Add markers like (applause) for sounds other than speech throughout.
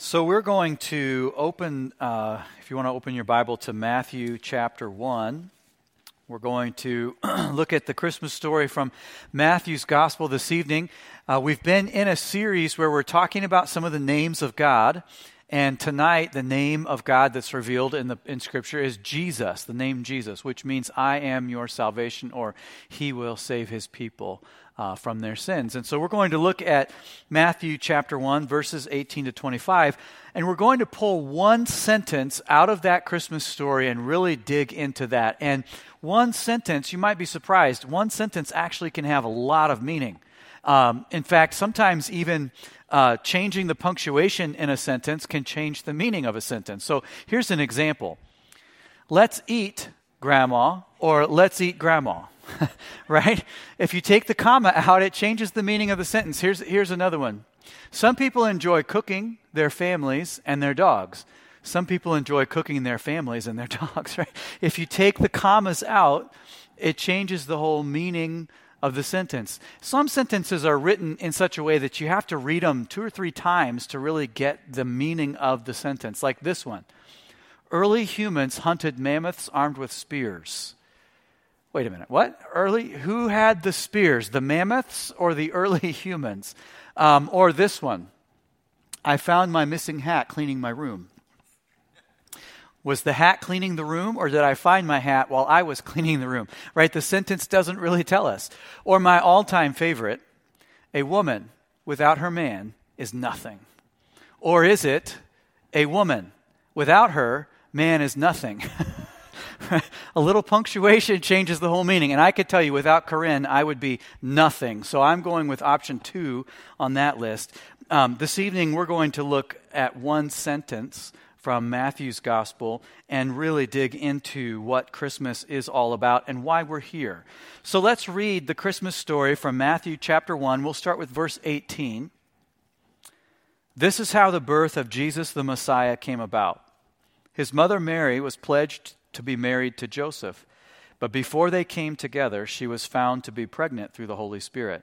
So we're going to open, uh, if you want to open your Bible to Matthew chapter 1. We're going to (clears throat) look at the Christmas story from Matthew's Gospel this evening. Uh, we've been in a series where we're talking about some of the names of God. And tonight, the name of God that's revealed in, the, in Scripture is Jesus, the name Jesus, which means I am your salvation or He will save His people uh, from their sins. And so we're going to look at Matthew chapter 1, verses 18 to 25, and we're going to pull one sentence out of that Christmas story and really dig into that. And one sentence, you might be surprised, one sentence actually can have a lot of meaning. Um, in fact, sometimes even uh, changing the punctuation in a sentence can change the meaning of a sentence. So here's an example Let's eat, Grandma, or let's eat, Grandma. (laughs) right? If you take the comma out, it changes the meaning of the sentence. Here's, here's another one. Some people enjoy cooking their families and their dogs. Some people enjoy cooking their families and their (laughs) dogs, right? If you take the commas out, it changes the whole meaning of the sentence. Some sentences are written in such a way that you have to read them two or three times to really get the meaning of the sentence, like this one Early humans hunted mammoths armed with spears. Wait a minute, what? Early? Who had the spears, the mammoths or the early (laughs) humans? Um, or this one I found my missing hat cleaning my room. Was the hat cleaning the room, or did I find my hat while I was (laughs) cleaning the room? Right? The sentence doesn't really tell us. Or my all time favorite a woman without her man is nothing. Or is it a woman without her, man is nothing? (laughs) a little punctuation changes the whole meaning. And I could tell you, without Corinne, I would be nothing. So I'm going with option two on that list. Um, this evening, we're going to look at one sentence from Matthew's gospel and really dig into what Christmas is all about and why we're here. So let's read the Christmas story from Matthew chapter 1. We'll start with verse 18. This is how the birth of Jesus the Messiah came about. His mother Mary was pledged to be married to Joseph, but before they came together, she was found to be pregnant through the Holy Spirit.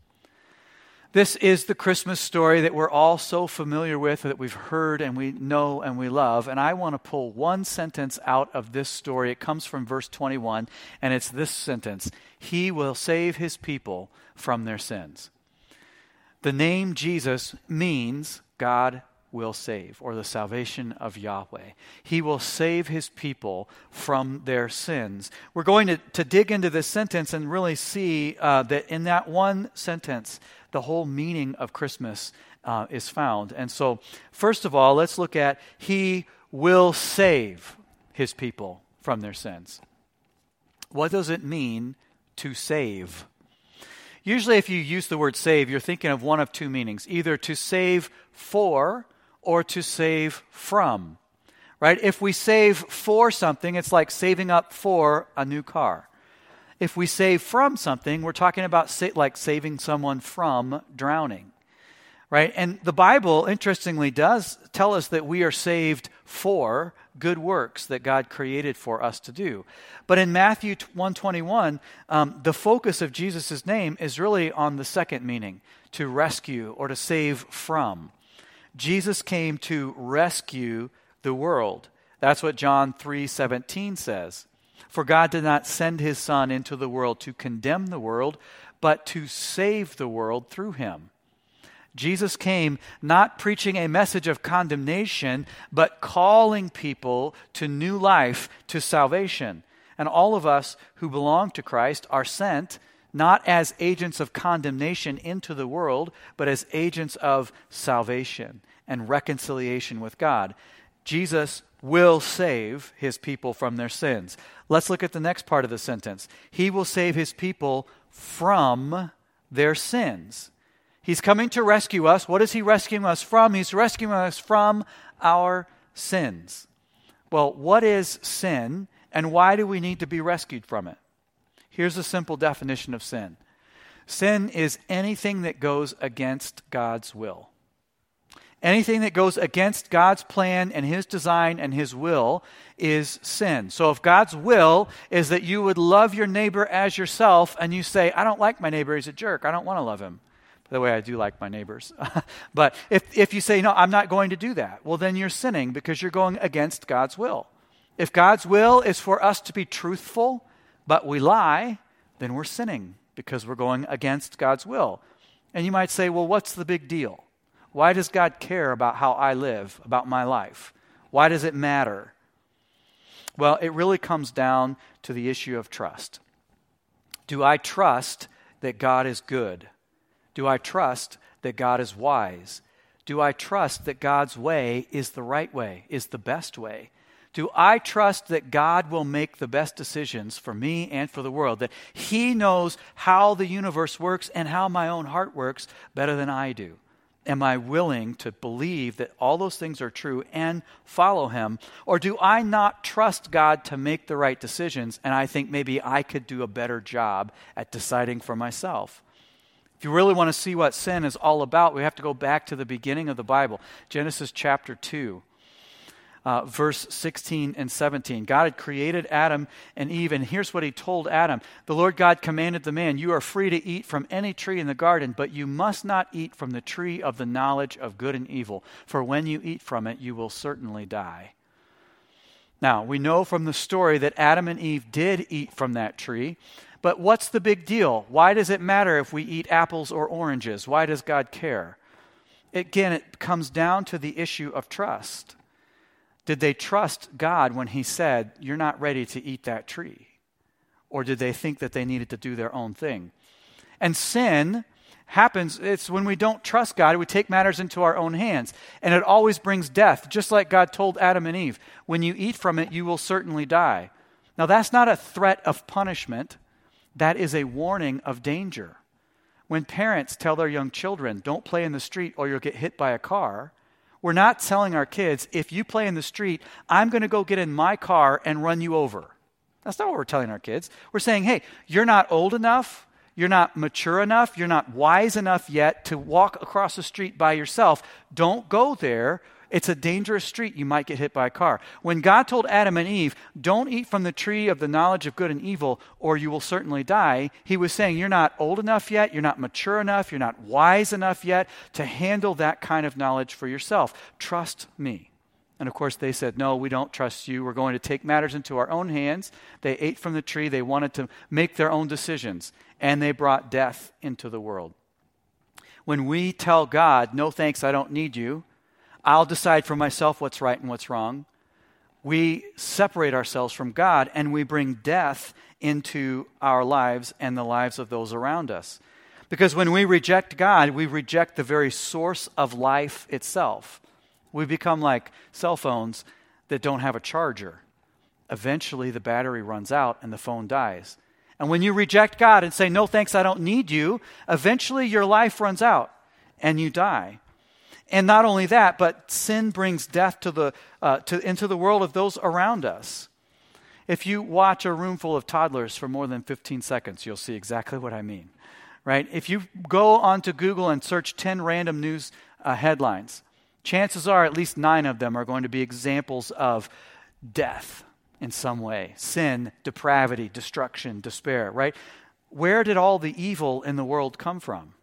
This is the Christmas story that we're all so familiar with, that we've heard and we know and we love. And I want to pull one sentence out of this story. It comes from verse 21, and it's this sentence He will save his people from their sins. The name Jesus means God will save, or the salvation of Yahweh. He will save his people from their sins. We're going to, to dig into this sentence and really see uh, that in that one sentence, the whole meaning of Christmas uh, is found. And so, first of all, let's look at He will save His people from their sins. What does it mean to save? Usually, if you use the word save, you're thinking of one of two meanings either to save for or to save from. Right? If we save for something, it's like saving up for a new car if we save from something, we're talking about sa- like saving someone from drowning. Right? And the Bible, interestingly, does tell us that we are saved for good works that God created for us to do. But in Matthew 121, um, the focus of Jesus' name is really on the second meaning, to rescue or to save from. Jesus came to rescue the world. That's what John 3:17 says. For God did not send his Son into the world to condemn the world, but to save the world through him. Jesus came not preaching a message of condemnation, but calling people to new life, to salvation. And all of us who belong to Christ are sent not as agents of condemnation into the world, but as agents of salvation and reconciliation with God. Jesus will save his people from their sins. Let's look at the next part of the sentence. He will save his people from their sins. He's coming to rescue us. What is He rescuing us from? He's rescuing us from our sins. Well, what is sin and why do we need to be rescued from it? Here's a simple definition of sin sin is anything that goes against God's will. Anything that goes against God's plan and His design and His will is sin. So if God's will is that you would love your neighbor as yourself and you say, I don't like my neighbor, he's a jerk, I don't want to love him. By the way, I do like my neighbors. (laughs) but if, if you say, no, I'm not going to do that, well, then you're sinning because you're going against God's will. If God's will is for us to be truthful, but we lie, then we're sinning because we're going against God's will. And you might say, well, what's the big deal? Why does God care about how I live, about my life? Why does it matter? Well, it really comes down to the issue of trust. Do I trust that God is good? Do I trust that God is wise? Do I trust that God's way is the right way, is the best way? Do I trust that God will make the best decisions for me and for the world? That He knows how the universe works and how my own heart works better than I do? Am I willing to believe that all those things are true and follow Him? Or do I not trust God to make the right decisions and I think maybe I could do a better job at deciding for myself? If you really want to see what sin is all about, we have to go back to the beginning of the Bible Genesis chapter 2 uh, verse 16 and 17. God had created Adam and Eve, and here's what he told Adam The Lord God commanded the man, You are free to eat from any tree in the garden, but you must not eat from the tree of the knowledge of good and evil, for when you eat from it, you will certainly die. Now, we know from the story that Adam and Eve did eat from that tree. But what's the big deal? Why does it matter if we eat apples or oranges? Why does God care? Again, it comes down to the issue of trust. Did they trust God when He said, You're not ready to eat that tree? Or did they think that they needed to do their own thing? And sin happens, it's when we don't trust God, we take matters into our own hands. And it always brings death, just like God told Adam and Eve when you eat from it, you will certainly die. Now, that's not a threat of punishment, that is a warning of danger. When parents tell their young children, don't play in the street or you'll get hit by a car, we're not telling our kids, if you play in the street, I'm going to go get in my car and run you over. That's not what we're telling our kids. We're saying, hey, you're not old enough, you're not mature enough, you're not wise enough yet to walk across the street by yourself. Don't go there. It's a dangerous street. You might get hit by a car. When God told Adam and Eve, don't eat from the tree of the knowledge of good and evil, or you will certainly die, he was saying, You're not old enough yet. You're not mature enough. You're not wise enough yet to handle that kind of knowledge for yourself. Trust me. And of course, they said, No, we don't trust you. We're going to take matters into our own hands. They ate from the tree. They wanted to make their own decisions, and they brought death into the world. When we tell God, No thanks, I don't need you, I'll decide for myself what's right and what's wrong. We separate ourselves from God and we bring death into our lives and the lives of those around us. Because when we reject God, we reject the very source of life itself. We become like cell phones that don't have a charger. Eventually, the battery runs out and the phone dies. And when you reject God and say, No, thanks, I don't need you, eventually your life runs out and you die. And not only that, but sin brings death to the, uh, to, into the world of those around us. If you watch a room full of toddlers for more than 15 seconds, you'll see exactly what I mean. Right? If you go onto Google and search 10 random news uh, headlines, chances are at least nine of them are going to be examples of death in some way sin, depravity, destruction, despair, right? Where did all the evil in the world come from?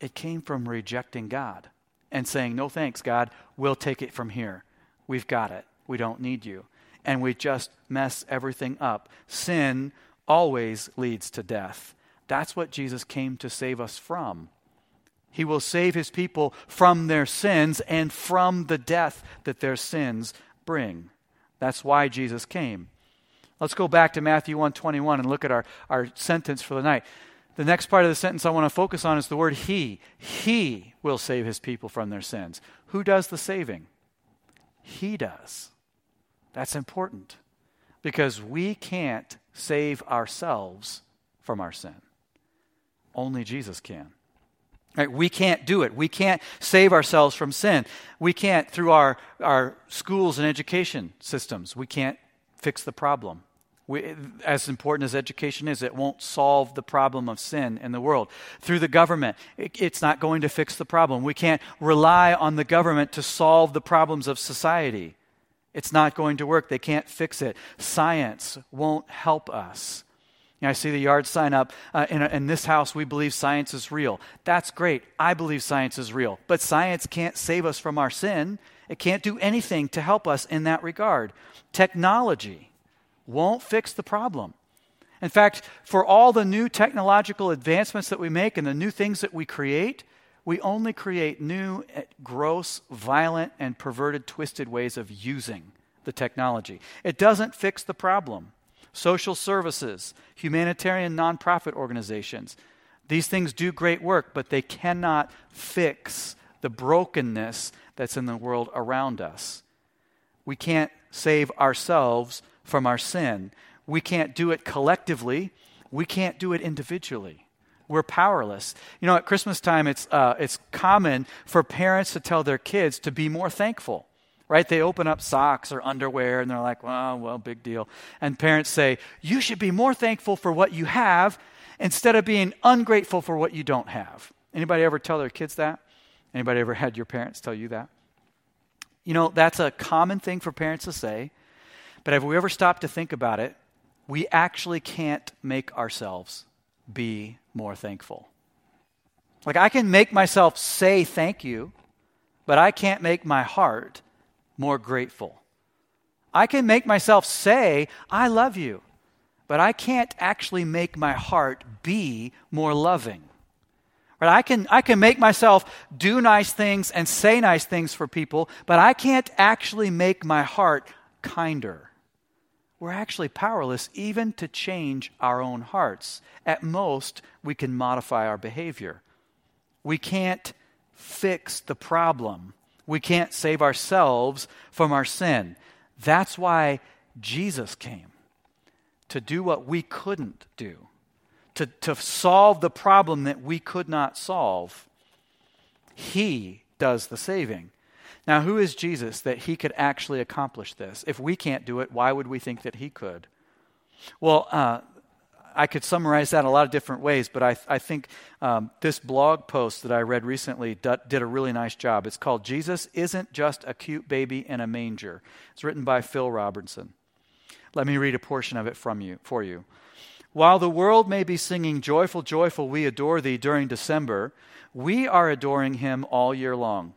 It came from rejecting God and saying, No thanks, God, we'll take it from here. We've got it. We don't need you. And we just mess everything up. Sin always leads to death. That's what Jesus came to save us from. He will save his people from their sins and from the death that their sins bring. That's why Jesus came. Let's go back to Matthew 121 and look at our, our sentence for the night. The next part of the sentence I want to focus on is the word He. He will save His people from their sins. Who does the saving? He does. That's important because we can't save ourselves from our sin. Only Jesus can. Right? We can't do it. We can't save ourselves from sin. We can't, through our, our schools and education systems, we can't fix the problem. We, as important as education is, it won't solve the problem of sin in the world. Through the government, it, it's not going to fix the problem. We can't rely on the government to solve the problems of society. It's not going to work. They can't fix it. Science won't help us. You know, I see the yard sign up. Uh, in, in this house, we believe science is real. That's great. I believe science is real. But science can't save us from our sin, it can't do anything to help us in that regard. Technology won't fix the problem. In fact, for all the new technological advancements that we make and the new things that we create, we only create new, eh, gross, violent, and perverted, twisted ways of using the technology. It doesn't fix the problem social services, humanitarian nonprofit organizations. These things do great work, but they cannot fix the brokenness that's in the world around us. We can't save ourselves from our sin. We can't do it collectively. We can't do it individually. We're powerless. You know, at Christmas time, it's, uh, it's common for parents to tell their kids to be more thankful right? They open up socks or underwear and they're like, well, well, big deal. And parents say, you should be more thankful for what you have instead of being ungrateful for what you don't have. Anybody ever tell their kids that? Anybody ever had your parents tell you that? You know, that's a common thing for parents to say, but have we ever stopped to think about it? We actually can't make ourselves be more thankful. Like, I can make myself say thank you, but I can't make my heart more grateful. I can make myself say, I love you, but I can't actually make my heart be more loving. Right? I, can, I can make myself do nice things and say nice things for people, but I can't actually make my heart kinder. We're actually powerless even to change our own hearts. At most, we can modify our behavior. We can't fix the problem we can't save ourselves from our sin. That's why Jesus came to do what we couldn't do, to, to solve the problem that we could not solve. He does the saving. Now, who is Jesus that he could actually accomplish this? If we can't do it, why would we think that he could? Well, uh, I could summarize that in a lot of different ways, but I, I think um, this blog post that I read recently d- did a really nice job. It's called Jesus Isn't Just a Cute Baby in a Manger. It's written by Phil Robertson. Let me read a portion of it from you, for you. While the world may be singing Joyful, Joyful, We Adore Thee during December, we are adoring Him all year long.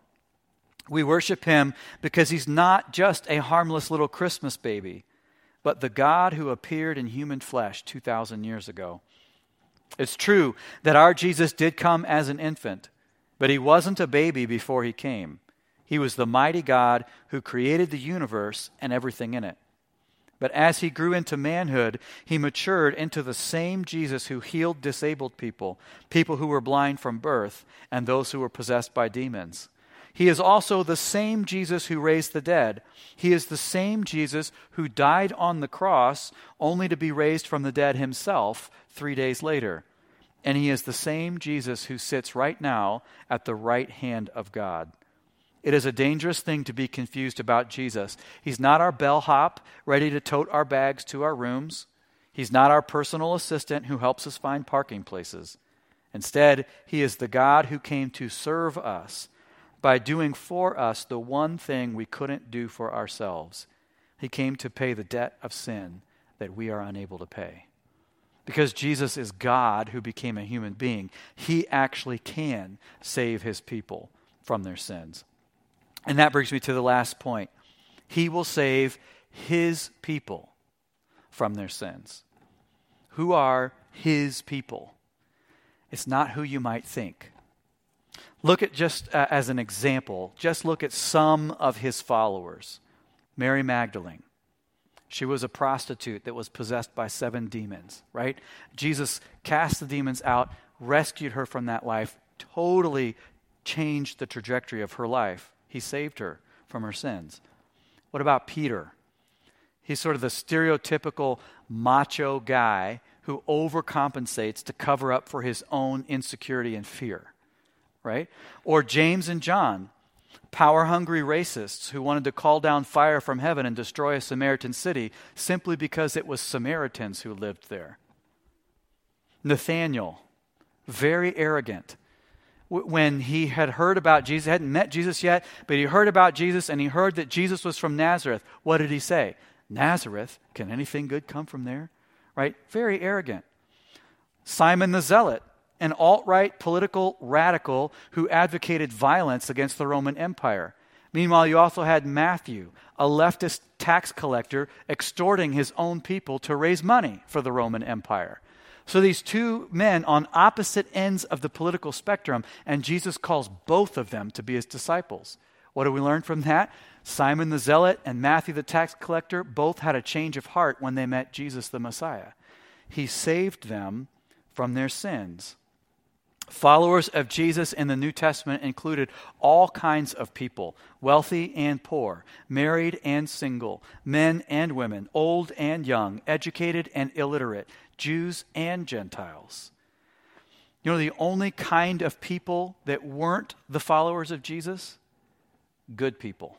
We worship Him because He's not just a harmless little Christmas baby but the God who appeared in human flesh 2,000 years ago. It's true that our Jesus did come as an infant, but he wasn't a baby before he came. He was the mighty God who created the universe and everything in it. But as he grew into manhood, he matured into the same Jesus who healed disabled people, people who were blind from birth, and those who were possessed by demons. He is also the same Jesus who raised the dead. He is the same Jesus who died on the cross only to be raised from the dead himself three days later. And he is the same Jesus who sits right now at the right hand of God. It is a dangerous thing to be confused about Jesus. He's not our bellhop ready to tote our bags to our rooms. He's not our personal assistant who helps us find parking places. Instead, he is the God who came to serve us by doing for us the one thing we couldn't do for ourselves. He came to pay the debt of sin that we are unable to pay. Because Jesus is God who became a human being, he actually can save his people from their sins. And that brings me to the last point. He will save his people from their sins. Who are his people? It's not who you might think. Look at just uh, as an example, just look at some of his followers. Mary Magdalene. She was a prostitute that was possessed by seven demons, right? Jesus cast the demons out, rescued her from that life, totally changed the trajectory of her life. He saved her from her sins. What about Peter? He's sort of the stereotypical macho guy who overcompensates to cover up for his own insecurity and fear, right? Or James and John, power hungry racists who wanted to call down fire from heaven and destroy a Samaritan city simply because it was Samaritans who lived there. Nathaniel, very arrogant. When he had heard about Jesus, hadn't met Jesus yet, but he heard about Jesus and he heard that Jesus was from Nazareth, what did he say? Nazareth, can anything good come from there? right? Very arrogant. Simon the Zealot, an alt right political radical who advocated violence against the Roman Empire. Meanwhile, you also had Matthew, a leftist tax collector extorting his own people to raise money for the Roman Empire. So these two men on opposite ends of the political spectrum, and Jesus calls both of them to be his disciples. What do we learn from that? Simon the Zealot and Matthew the tax collector both had a change of heart when they met Jesus the Messiah. He saved them from their sins. Followers of Jesus in the New Testament included all kinds of people, wealthy and poor, married and single, men and women, old and young, educated and illiterate, Jews and Gentiles. You know, the only kind of people that weren't the followers of Jesus? Good people.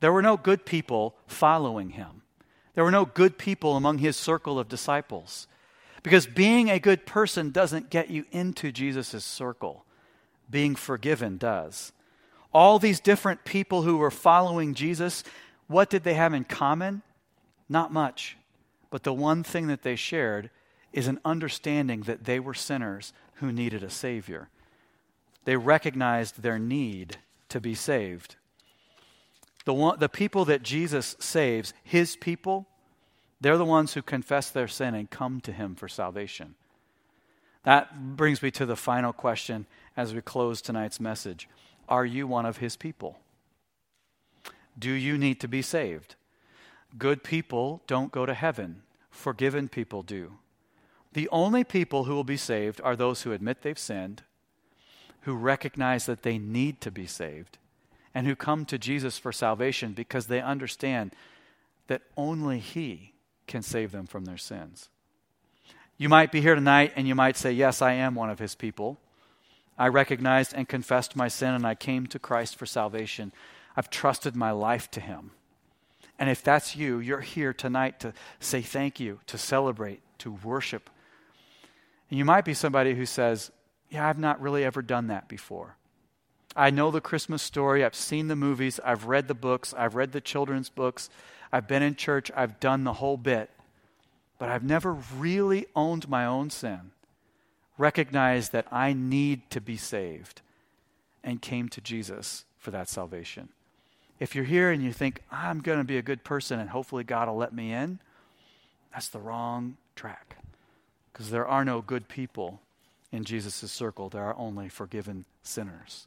There were no good people following him. There were no good people among his circle of disciples. Because being a good person doesn't get you into Jesus' circle, being forgiven does. All these different people who were following Jesus, what did they have in common? Not much. But the one thing that they shared is an understanding that they were sinners who needed a Savior. They recognized their need to be saved. The, one, the people that Jesus saves, his people, they're the ones who confess their sin and come to him for salvation. That brings me to the final question as we close tonight's message Are you one of his people? Do you need to be saved? Good people don't go to heaven, forgiven people do. The only people who will be saved are those who admit they've sinned, who recognize that they need to be saved, and who come to Jesus for salvation because they understand that only He can save them from their sins. You might be here tonight and you might say, Yes, I am one of His people. I recognized and confessed my sin and I came to Christ for salvation. I've trusted my life to Him. And if that's you, you're here tonight to say thank you, to celebrate, to worship. And you might be somebody who says, Yeah, I've not really ever done that before. I know the Christmas story. I've seen the movies. I've read the books. I've read the children's books. I've been in church. I've done the whole bit. But I've never really owned my own sin, recognized that I need to be saved, and came to Jesus for that salvation. If you're here and you think, I'm going to be a good person and hopefully God will let me in, that's the wrong track. Because there are no good people in Jesus' circle, there are only forgiven sinners.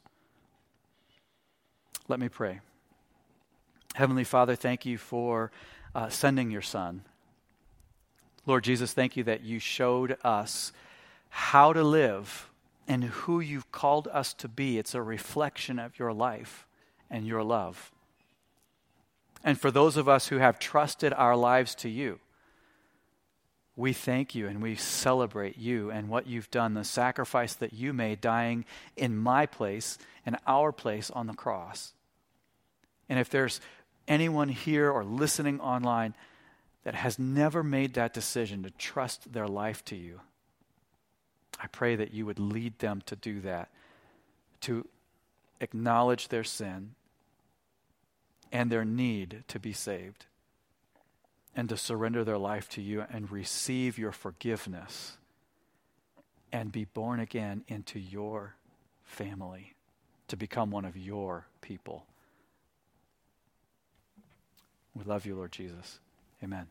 Let me pray. Heavenly Father, thank you for uh, sending your Son. Lord Jesus, thank you that you showed us how to live and who you've called us to be. It's a reflection of your life and your love. And for those of us who have trusted our lives to you, we thank you and we celebrate you and what you've done, the sacrifice that you made dying in my place and our place on the cross. And if there's anyone here or listening online that has never made that decision to trust their life to you, I pray that you would lead them to do that, to acknowledge their sin and their need to be saved, and to surrender their life to you and receive your forgiveness and be born again into your family, to become one of your people. We love you, Lord Jesus. Amen.